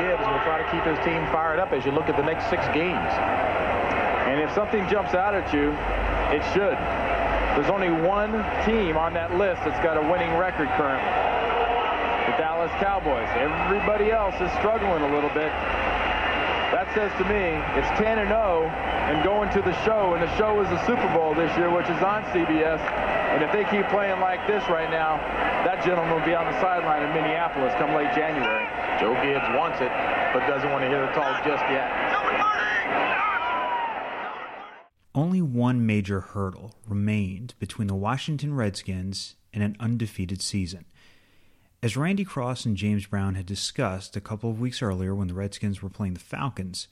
Gibbs will try to keep his team fired up as you look at the next six games. And if something jumps out at you, it should. There's only one team on that list that's got a winning record currently. The Dallas Cowboys. Everybody else is struggling a little bit. That says to me, it's 10 and 0 and going to the show, and the show is the Super Bowl this year, which is on CBS. And if they keep playing like this right now, that gentleman will be on the sideline in Minneapolis come late January. Joe Gibbs wants it, but doesn't want to hear the talk just yet. Only one major hurdle remained between the Washington Redskins and an undefeated season. As Randy Cross and James Brown had discussed a couple of weeks earlier when the Redskins were playing the Falcons,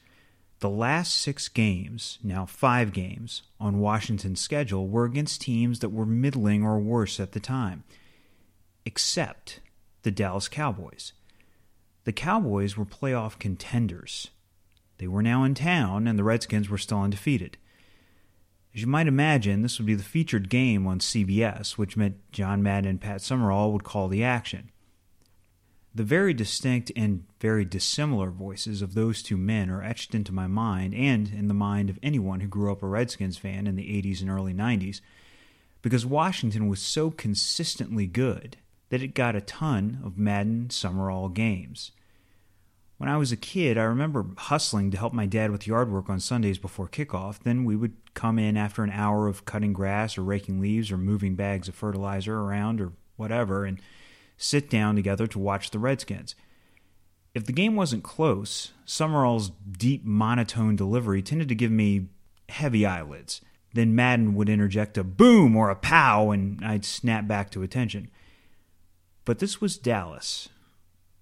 the last six games, now five games, on Washington's schedule were against teams that were middling or worse at the time, except the Dallas Cowboys. The Cowboys were playoff contenders. They were now in town, and the Redskins were still undefeated. As you might imagine, this would be the featured game on CBS, which meant John Madden and Pat Summerall would call the action. The very distinct and very dissimilar voices of those two men are etched into my mind and in the mind of anyone who grew up a Redskins fan in the 80s and early 90s, because Washington was so consistently good that it got a ton of Madden Summerall games. When I was a kid, I remember hustling to help my dad with yard work on Sundays before kickoff. Then we would come in after an hour of cutting grass or raking leaves or moving bags of fertilizer around or whatever and sit down together to watch the Redskins. If the game wasn't close, Summerall's deep monotone delivery tended to give me heavy eyelids. Then Madden would interject a boom or a pow, and I'd snap back to attention. But this was Dallas,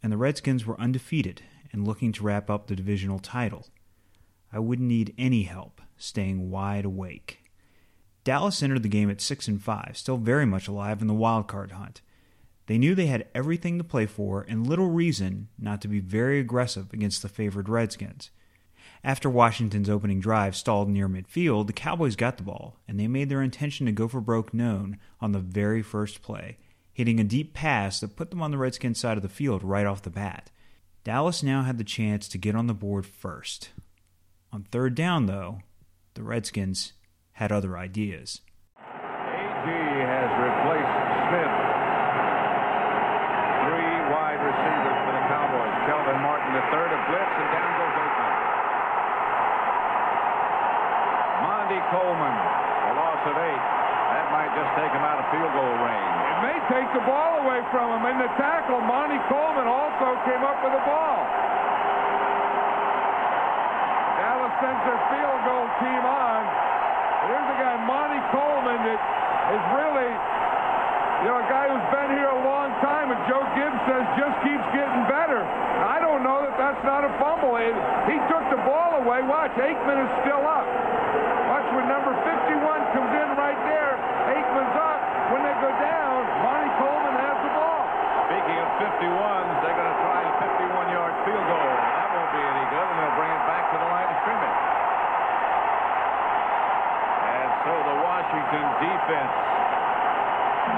and the Redskins were undefeated and looking to wrap up the divisional title. I wouldn't need any help staying wide awake. Dallas entered the game at 6 and 5, still very much alive in the wild card hunt. They knew they had everything to play for and little reason not to be very aggressive against the favored Redskins. After Washington's opening drive stalled near midfield, the Cowboys got the ball, and they made their intention to go for broke known on the very first play, hitting a deep pass that put them on the Redskins side of the field right off the bat. Dallas now had the chance to get on the board first. On third down, though, the Redskins had other ideas. Agee has replaced Smith. Three wide receivers for the Cowboys. Kelvin Martin, the third, a blitz, and down goes Aikman. Monty Coleman, a loss of eight. That might just take him out of field goal range. It may take the ball away from him. In the tackle, Monty Coleman also came up with the ball. Dallas sends their field goal team on. Here's a guy, Monty Coleman, that is really, you know, a guy who's been here a long time, and Joe Gibbs says just keeps getting better. I don't know that that's not a fumble. He took the ball away. Watch, Aikman is still up. Watch when number 51 comes in right there. Aikman's up. When go down, Monty Coleman has the ball. Speaking of 51s, they're going to try a 51-yard field goal. That won't be any good, and they'll bring it back to the line of scrimmage. And so the Washington defense,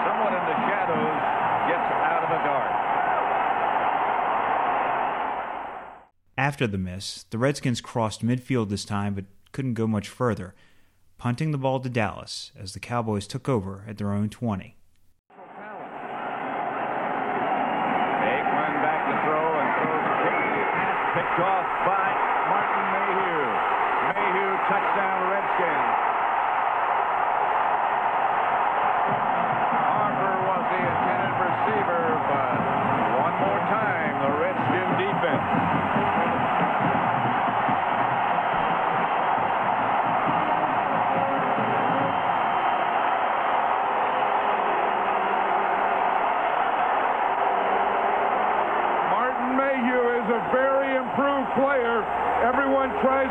somewhat in the shadows, gets out of the dark. After the miss, the Redskins crossed midfield this time but couldn't go much further, punting the ball to Dallas as the Cowboys took over at their own 20.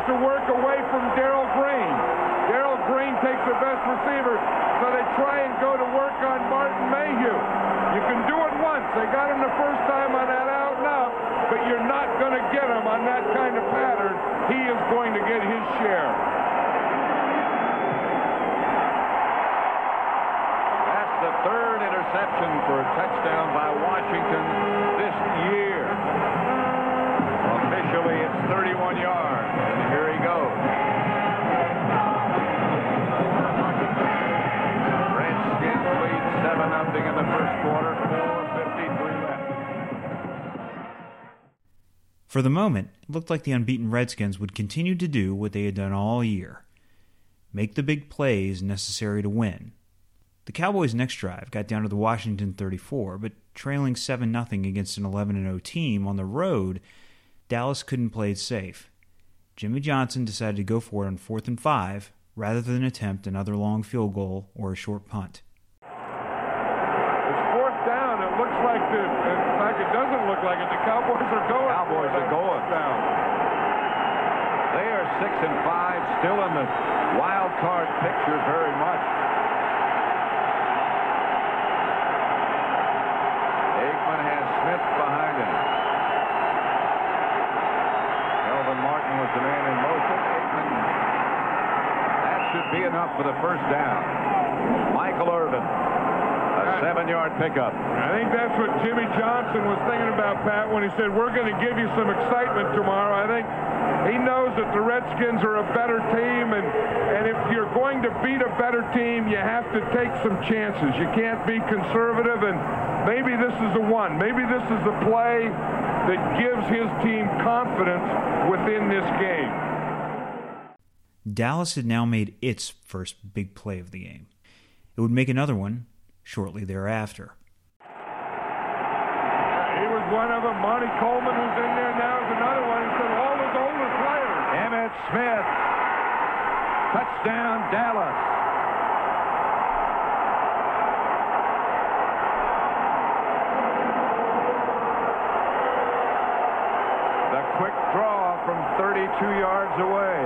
To work away from Darrell Green. Darrell Green takes the best receiver, so they try and go to work on Martin Mayhew. You can do it once. They got him the first time on that out and out, but you're not going to get him on that kind of pattern. He is going to get his share. That's the third interception for a touchdown by Washington For the moment, it looked like the unbeaten Redskins would continue to do what they had done all year make the big plays necessary to win. The Cowboys' next drive got down to the Washington 34, but trailing 7 0 against an 11 0 team on the road, Dallas couldn't play it safe. Jimmy Johnson decided to go for it on 4th and 5 rather than attempt another long field goal or a short punt. It's fourth down. It looks like the, in fact, it doesn't look like it. The Cowboys are going. Cowboys are going. Down. They are six and five, still in the wild card picture very much. Aikman has Smith behind him. Kelvin Martin was the man in motion. Aikman. That should be enough for the first down. Michael Irvin. A seven-yard pickup. I think that's what Jimmy Johnson was thinking about, Pat, when he said, we're going to give you some excitement tomorrow. I think he knows that the Redskins are a better team, and, and if you're going to beat a better team, you have to take some chances. You can't be conservative, and maybe this is the one. Maybe this is the play that gives his team confidence within this game. Dallas had now made its first big play of the game. It would make another one shortly thereafter. One of them. Monty Coleman, who's in there now, is another one. He said all his older players. Emmitt Smith. Touchdown, Dallas. The quick draw from 32 yards away.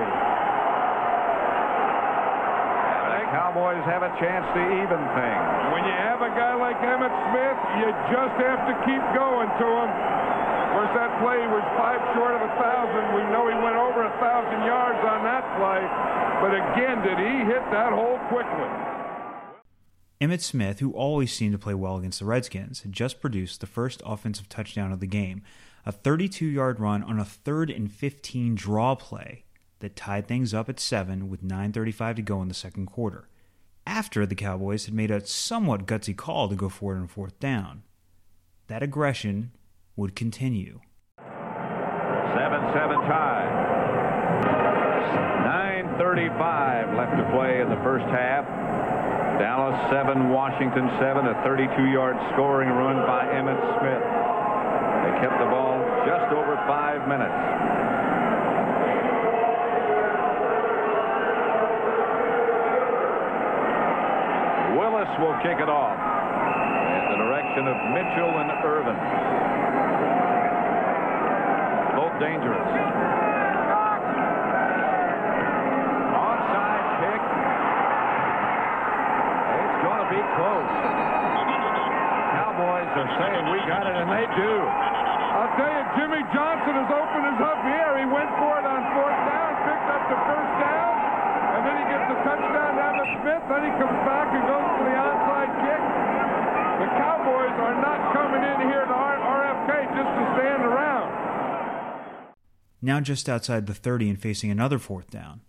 And the Cowboys have a chance to even things. When you have a guy like Emmitt Smith, you just have to keep going to him. Of course, that play was five short of a thousand. We know he went over a thousand yards on that play. But again, did he hit that hole quickly? Emmitt Smith, who always seemed to play well against the Redskins, had just produced the first offensive touchdown of the game, a 32 yard run on a third and 15 draw play that tied things up at 7 with 9.35 to go in the second quarter, after the Cowboys had made a somewhat gutsy call to go for it on fourth down. That aggression would continue. 7-7 tie. 9.35 left to play in the first half. Dallas 7, Washington 7, a 32-yard scoring run by Emmitt Smith. They kept the ball just over five minutes. Willis will kick it off of Mitchell and Irvin. Both dangerous. Onside kick. It's going to be close. Cowboys are saying we got it, and they do. I'll tell you, Jimmy Johnson has opened us up here. He went for it on fourth down, picked up the first down, and then he gets a touchdown down to Smith. Then he comes back and goes for the onside kick. The are not coming in here to RFK just to stand around. Now just outside the 30 and facing another fourth down,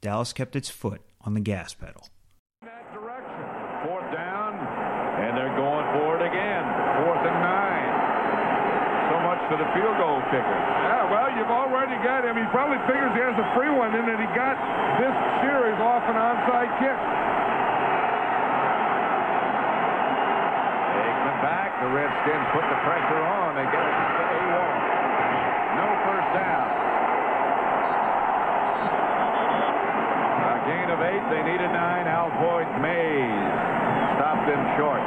Dallas kept its foot on the gas pedal. That direction. Fourth down, and they're going for it again. Fourth and nine. So much for the field goal kicker. Yeah, well, you've already got him. He probably figures he has a free one in that he got this series off an onside kick. Aikman back. The Redskins put the pressure on. They get it to A-Wall. No first down. A gain of eight. They needed nine. Alvoid Mays stopped them short.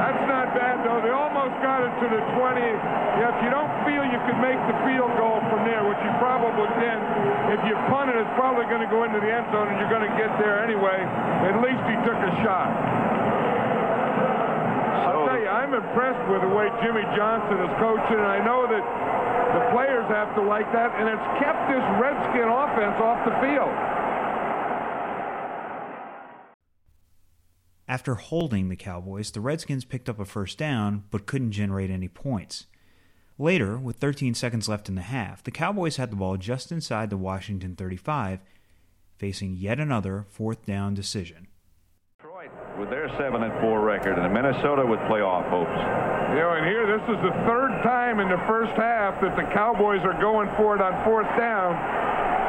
That's not bad, though. They almost got it to the 20. Yeah, if you don't feel you could make the field goal from there, which you probably did, if you punt it, it's probably going to go into the end zone, and you're going to get there anyway. At least he took a shot. I'm impressed with the way Jimmy Johnson is coaching, and I know that the players have to like that, and it's kept this Redskin offense off the field. After holding the Cowboys, the Redskins picked up a first down but couldn't generate any points. Later, with 13 seconds left in the half, the Cowboys had the ball just inside the Washington 35, facing yet another fourth down decision. Detroit with their 7 and 4 record, and Minnesota with playoff hopes. You know, and here this is the third time in the first half that the Cowboys are going for it on fourth down.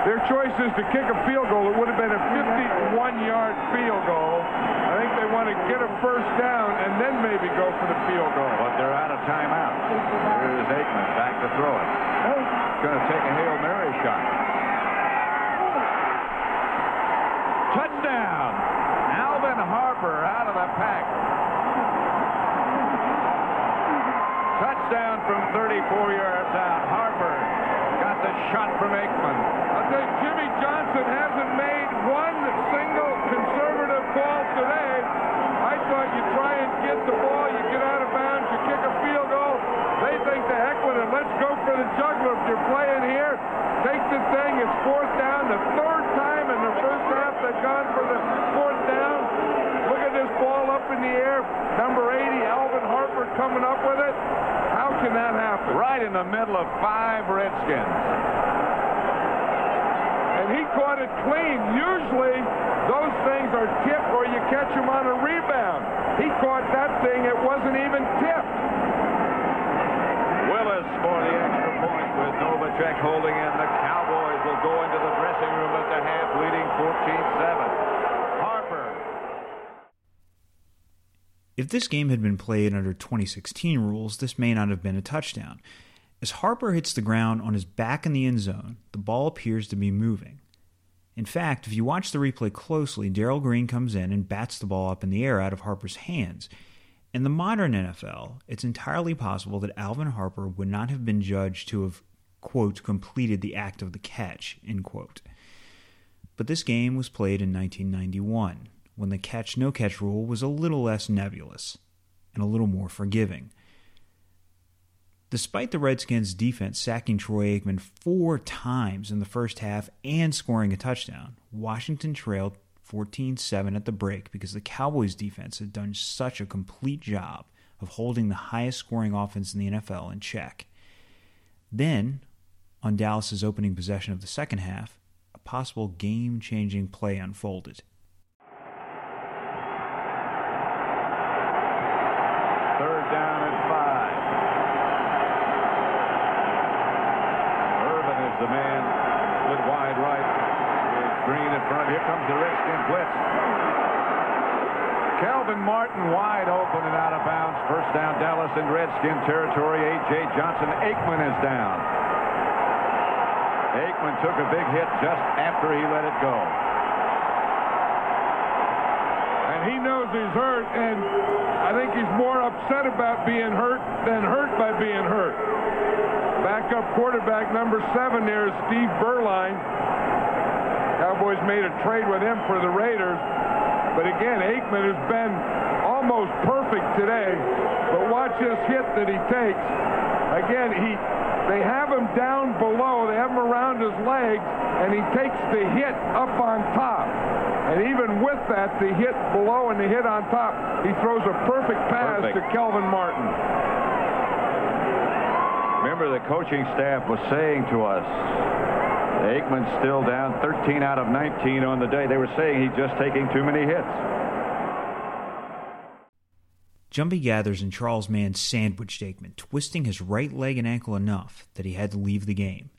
Their choice is to kick a field goal. It would have been a 51-yard field goal. I think they want to get a first down and then maybe go for the field goal. But they're out of timeouts. Here's Aikman back to throw it. Going to take a Hail Mary shot. Touchdown! Harper out of the pack. Touchdown from 34 yards out. Harper got the shot from Aikman. I think Jimmy Johnson hasn't made one single conservative call today. I thought you try and get the ball, you get out of bounds, you kick a field goal. They think the heck with it. Let's go for the juggler. If you're playing here, take the thing. It's fourth down. The third time in the first half they've gone for the fourth down. Look at this ball up in the air. Number 80, Alvin Harper coming up with it. How can that happen? Right in the middle of five Redskins. And he caught it clean. Usually those things are tipped or you catch them on a rebound. He caught that thing. It wasn't even tipped. Willis for the extra point with Novacek holding in. The Cowboys will go into the dressing room at the half leading 14-7. Harper. If this game had been played under 2016 rules, this may not have been a touchdown. As Harper hits the ground on his back in the end zone, the ball appears to be moving. In fact, if you watch the replay closely, Darrell Green comes in and bats the ball up in the air out of Harper's hands. In the modern NFL, it's entirely possible that Alvin Harper would not have been judged to have, quote, completed the act of the catch, end quote. But this game was played in 1991, when the catch no catch rule was a little less nebulous and a little more forgiving. Despite the Redskins' defense sacking Troy Aikman four times in the first half and scoring a touchdown, Washington trailed 14 7 at the break because the Cowboys' defense had done such a complete job of holding the highest scoring offense in the NFL in check. Then, on Dallas's opening possession of the second half, a possible game changing play unfolded. Third down and five. Irvin is the man. Split wide right. With Green in front. Here comes the Redskin blitz. Kelvin Martin wide open and out of bounds. First down Dallas in Redskin territory. A.J. Johnson. Aikman is down. Aikman took a big hit just after he let it go. And he knows he's hurt, and I think he's more upset about being hurt than hurt by being hurt. Backup quarterback number seven there is Steve Beuerlein. Cowboys made a trade with him for the Raiders. But again, Aikman has been almost perfect today. But watch this hit that he takes. Again, he they have him down below. They have him around his legs, and he takes the hit up on top. And even with that, the hit below and the hit on top, he throws a perfect pass Perfect. to Kelvin Martin. Remember, the coaching staff was saying to us, Aikman's still down 13 out of 19 on the day. They were saying he's just taking too many hits. Jumpy Geathers and Charles Mann sandwiched Aikman, twisting his right leg and ankle enough that he had to leave the game.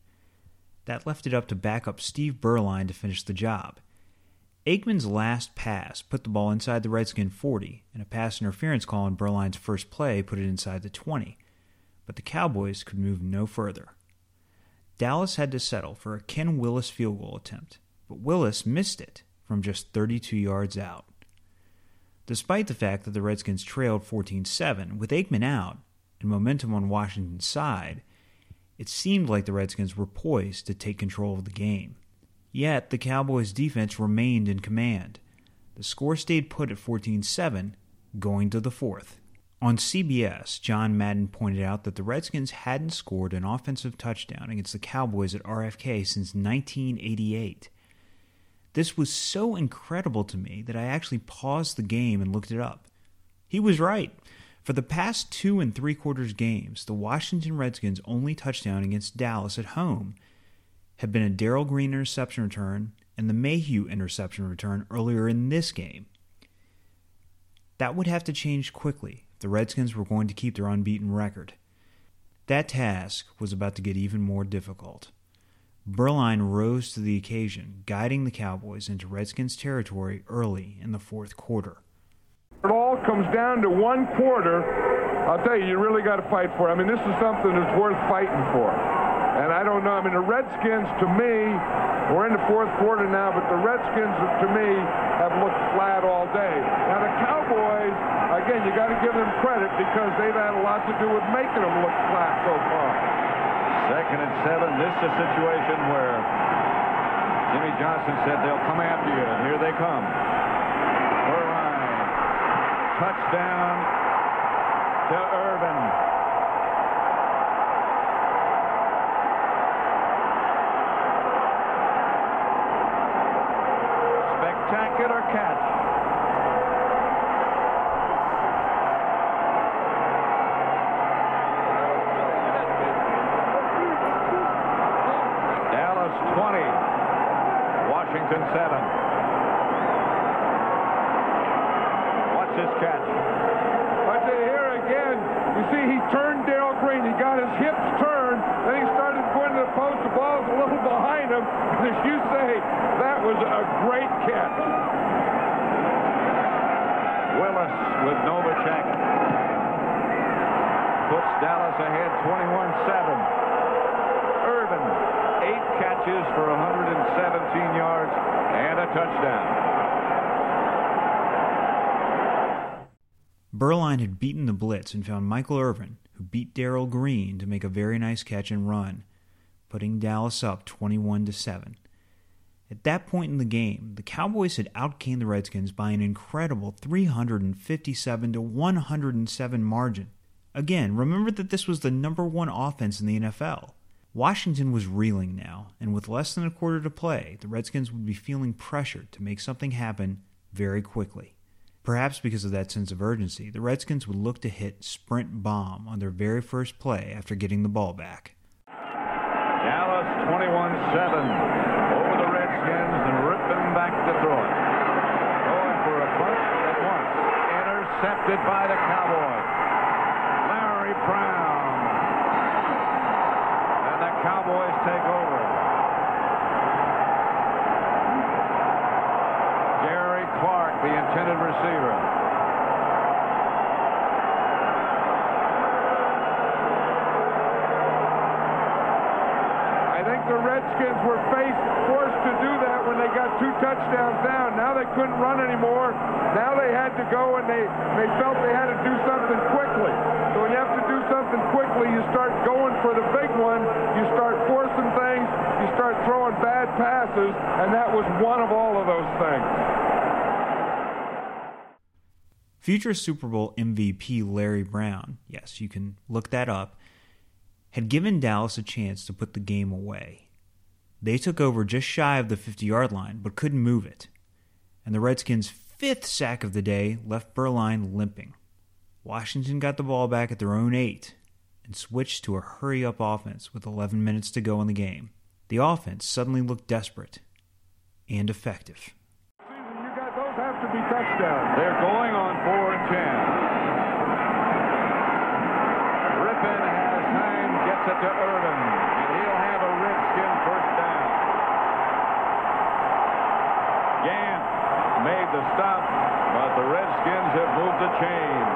That left it up to backup Steve Beuerlein to finish the job. Aikman's last pass put the ball inside the Redskin 40, and a pass interference call on Beuerlein's first play put it inside the 20. But the Cowboys could move no further. Dallas had to settle for a Ken Willis field goal attempt, but Willis missed it from just 32 yards out. Despite the fact that the Redskins trailed 14 7, with Aikman out and momentum on Washington's side, it seemed like the Redskins were poised to take control of the game. Yet the Cowboys' defense remained in command. The score stayed put at 14 7, going to the fourth. On CBS, John Madden pointed out that the Redskins hadn't scored an offensive touchdown against the Cowboys at RFK since 1988. This was so incredible to me that I actually paused the game and looked it up. He was right. For the past two and three quarters games, the Washington Redskins' only touchdown against Dallas at home had been a Darrell Green interception return and the Mayhew interception return earlier in this game. That would have to change quickly if the Redskins were going to keep their unbeaten record. That task was about to get even more difficult. Beuerlein rose to the occasion, guiding the Cowboys into Redskins territory early in the fourth quarter. It all comes down to one quarter. I'll tell you, you really got to fight for it. I mean, this is something that's worth fighting for. And I don't know. I mean, the Redskins, to me, we're in the fourth quarter now, but the Redskins, to me, have looked flat all day. Now, the Cowboys, again, you got to give them credit because they've had a lot to do with making them look flat so far. Second and seven. This is a situation where Jimmy Johnson said they'll come after you, and here they come. Touchdown to Irvin. Spectacular catch. Dallas 20, Washington 7. Watch this catch. But here again, you see he turned Darrell Green. He got his hips turned. Then he started going to the post. The ball's a little behind him. As you say, that was a great catch. Willis with Novacek. Puts Dallas ahead 21-7. Irvin, eight catches for 117 yards and a touchdown. Beuerlein had beaten the blitz and found Michael Irvin, who beat Darrell Green to make a very nice catch and run, putting Dallas up 21 to 7. At that point in the game, the Cowboys had outgained the Redskins by an incredible 357 to 107 margin. Again, remember that this was the number one offense in the NFL. Washington was reeling now, and with less than a quarter to play, the Redskins would be feeling pressure to make something happen very quickly. Perhaps because of that sense of urgency, the Redskins would look to hit sprint bomb on their very first play after getting the ball back. Dallas 21-7 over the Redskins and Rypien back to throw it. Going for a punch at once. Intercepted by the Cowboys. Larry Brown. And the Cowboys take over. Gary Clark, the intended receiver. I think the Redskins were faced, forced to do that when they got two touchdowns down. Now they couldn't run anymore. Now they had to go and they, they felt they had to do something quickly. So when you have to do something quickly, you start going for the big one. You start forcing things. You start throwing bad passes. And that was one of all of those things. Future Super Bowl MVP Larry Brown, yes, you can look that up, had given Dallas a chance to put the game away. They took over just shy of the 50 yard line, but couldn't move it. And the Redskins' fifth sack of the day left Beuerlein limping. Washington got the ball back at their own eight and switched to a hurry up offense with 11 minutes to go in the game. The offense suddenly looked desperate and effective. You got those have to be touchdowns. They're going on 4 and 10. Rypien has time, gets it to Irvin, and he'll have a Redskin first down. Gant made the stop, but the Redskins have moved the chains.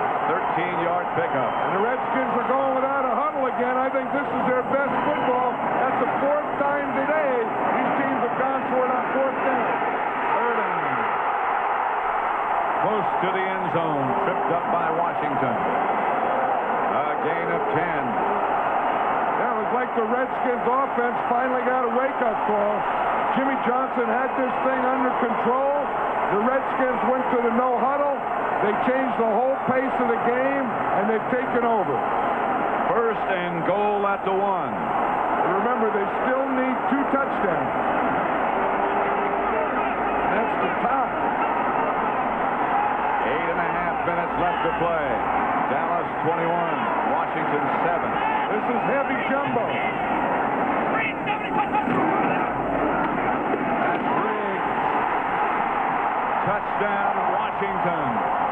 13-yard pickup. And the Redskins are going without a huddle again. I think this is their best football. That's the fourth time today these teams have gone for it on fourth down. Irvin close to the end zone, tripped up by Washington. A gain of 10. Yeah, it was like the Redskins offense finally got a wake-up call. Jimmy Johnson had this thing under control. The Redskins went to the no huddle. They changed the whole pace of the game, and they've taken over. First and goal at the one. And remember, they still need two touchdowns. That's the top. Eight and a half minutes left to play. Dallas 21, Washington 7. This is heavy jumbo. That's Riggs. Touchdown, Washington.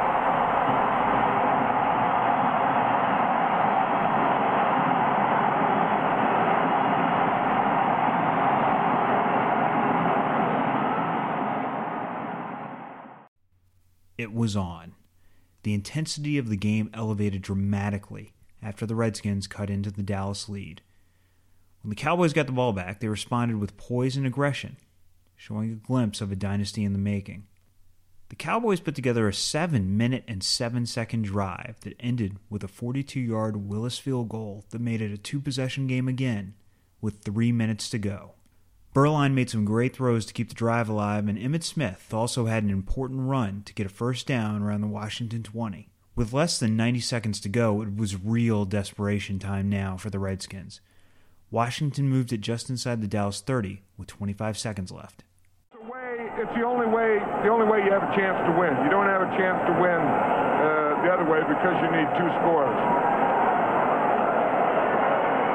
it was on. The intensity of the game elevated dramatically after the Redskins cut into the Dallas lead. When the Cowboys got the ball back, they responded with poise and aggression, showing a glimpse of a dynasty in the making. The Cowboys put together a 7 minute and 7 second drive that ended with a 42 yard Willis field goal that made it a two possession game again with 3 minutes to go. Beuerlein made some great throws to keep the drive alive, and Emmitt Smith also had an important run to get a first down around the Washington 20. With less than 90 seconds to go, it was real desperation time now for the Redskins. Washington moved it just inside the Dallas 30 with 25 seconds left. It's the only way. The only way you have a chance to win. You don't have a chance to win uh, the other way because you need two scores.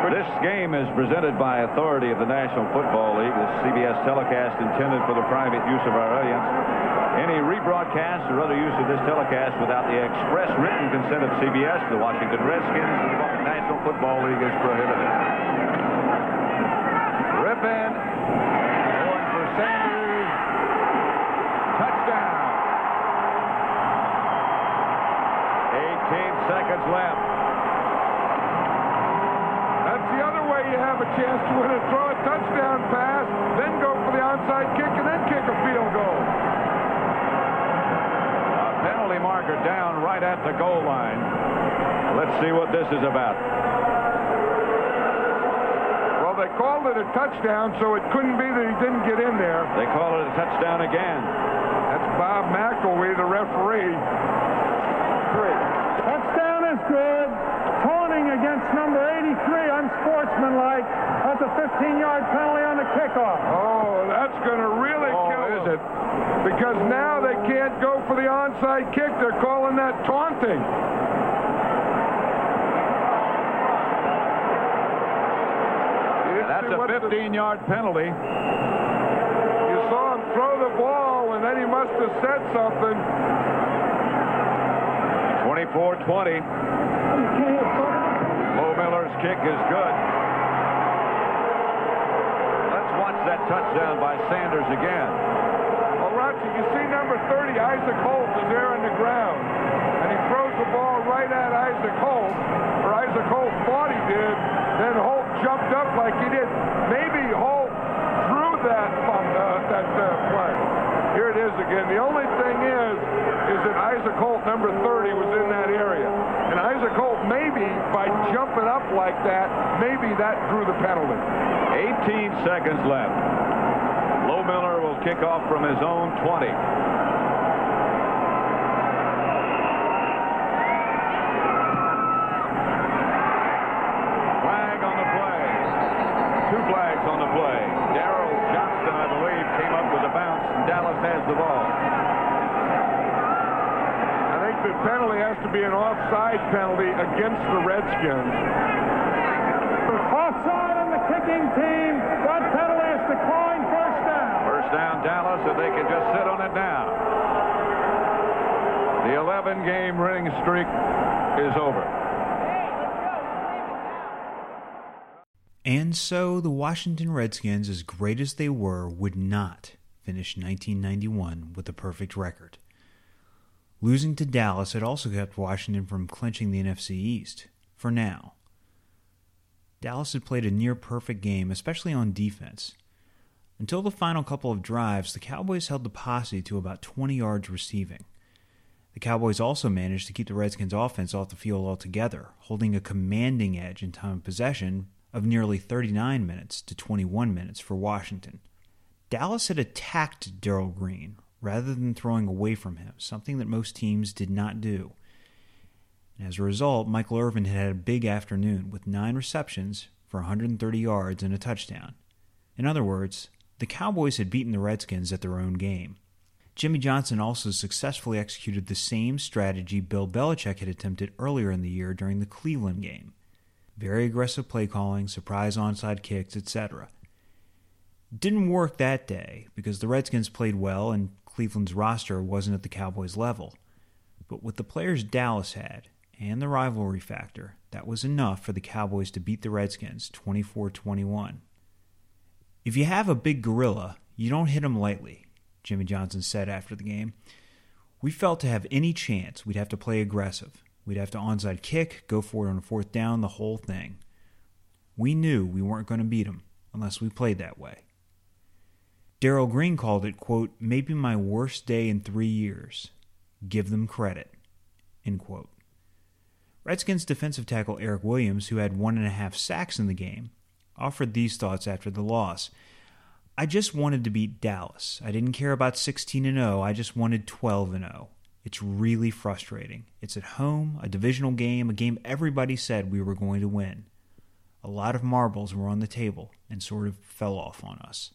This game is presented by authority of the National Football League. This CBS telecast intended for the private use of our audience. Any rebroadcast or other use of this telecast without the express written consent of CBS, the Washington Redskins, and the National Football League is prohibited. Rypien going for Sanders. Touchdown. 18 seconds left. That's the other way you have a chance to win it. Throw a touchdown pass, then go for the onside kick, and then kick a field goal. A penalty marker down right at the goal line. Let's see what this is about. Well, they called it a touchdown, so it couldn't be that he didn't get in there. They call it a touchdown again. That's Bob McElwee, the referee. Three. Touchdown is good. Taunting against number 83, unsportsmanlike. That's a 15-yard penalty on the kickoff. Oh, that's going to really Oh, kill is it? Because now they can't go for the onside kick. They're calling that taunting. You That's a 15-yard penalty. You saw him throw the ball, and then he must have said something. 24-20. Miller's kick is good. Let's watch that touchdown by Sanders again. Well, Roger, you see number 30, Isaac Holt, is there on the ground. And he throws the ball right at Isaac Holt, or Isaac Holt thought he did. Then Holt jumped up like he did. Maybe Holt threw that uh, that uh, play. Here it is again. The only thing is, is that Isaac Holt, number 30, was in that area. And Isaac Holt, maybe by jumping up like that, maybe that drew the penalty. 18 seconds left. Lohmiller will kick off from his own 20. Flag on the play. Two flags on the play. Daryl Johnston, I believe, came up with a bounce, and Dallas has the ball. I think the penalty has to be an offside penalty against the Redskins. Offside on the kicking team. That penalty is declined. First down. First down, Dallas, and they can just sit on it now. The 11-game winning streak is over. And so the Washington Redskins, as great as they were, would not finish 1991 with a perfect record. Losing to Dallas had also kept Washington from clinching the NFC East, for now. Dallas had played a near perfect game, especially on defense. Until the final couple of drives, the Cowboys held the posse to about 20 yards receiving. The Cowboys also managed to keep the Redskins' offense off the field altogether, holding a commanding edge in time of possession of nearly 39 minutes to 21 minutes for Washington. Dallas had attacked Darrell Green rather than throwing away from him, something that most teams did not do. And as a result, Michael Irvin had a big afternoon with nine receptions for 130 yards and a touchdown. In other words, the Cowboys had beaten the Redskins at their own game. Jimmy Johnson also successfully executed the same strategy Bill Belichick had attempted earlier in the year during the Cleveland game. Very aggressive play calling, surprise onside kicks, etc. Didn't work that day because the Redskins played well and Cleveland's roster wasn't at the Cowboys' level. But with the players Dallas had and the rivalry factor, that was enough for the Cowboys to beat the Redskins 24 21. If you have a big gorilla, you don't hit him lightly, Jimmy Johnson said after the game. We felt to have any chance, we'd have to play aggressive. We'd have to onside kick, go for it on fourth down, the whole thing. We knew we weren't going to beat them unless we played that way. Darrell Green called it, quote, maybe my worst day in three years. Give them credit, end quote. Redskins defensive tackle Eric Williams, who had one and a half sacks in the game, offered these thoughts after the loss. I just wanted to beat Dallas. I didn't care about 16 and 0. I just wanted 12 and 0. It's really frustrating. It's at home, a divisional game, a game everybody said we were going to win. A lot of marbles were on the table and sort of fell off on us.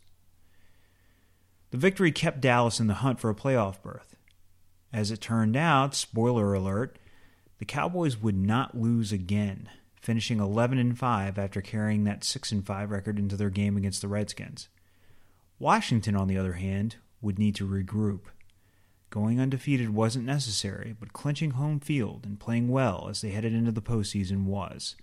The victory kept Dallas in the hunt for a playoff berth. As it turned out, spoiler alert, the Cowboys would not lose again, finishing 11 and 5 after carrying that 6 and 5 record into their game against the Redskins. Washington, on the other hand, would need to regroup. Going undefeated wasn't necessary, but clinching home field and playing well as they headed into the postseason was.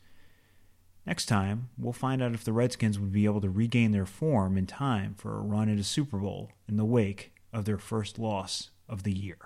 Next time, we'll find out if the Redskins would be able to regain their form in time for a run at a Super Bowl in the wake of their first loss of the year.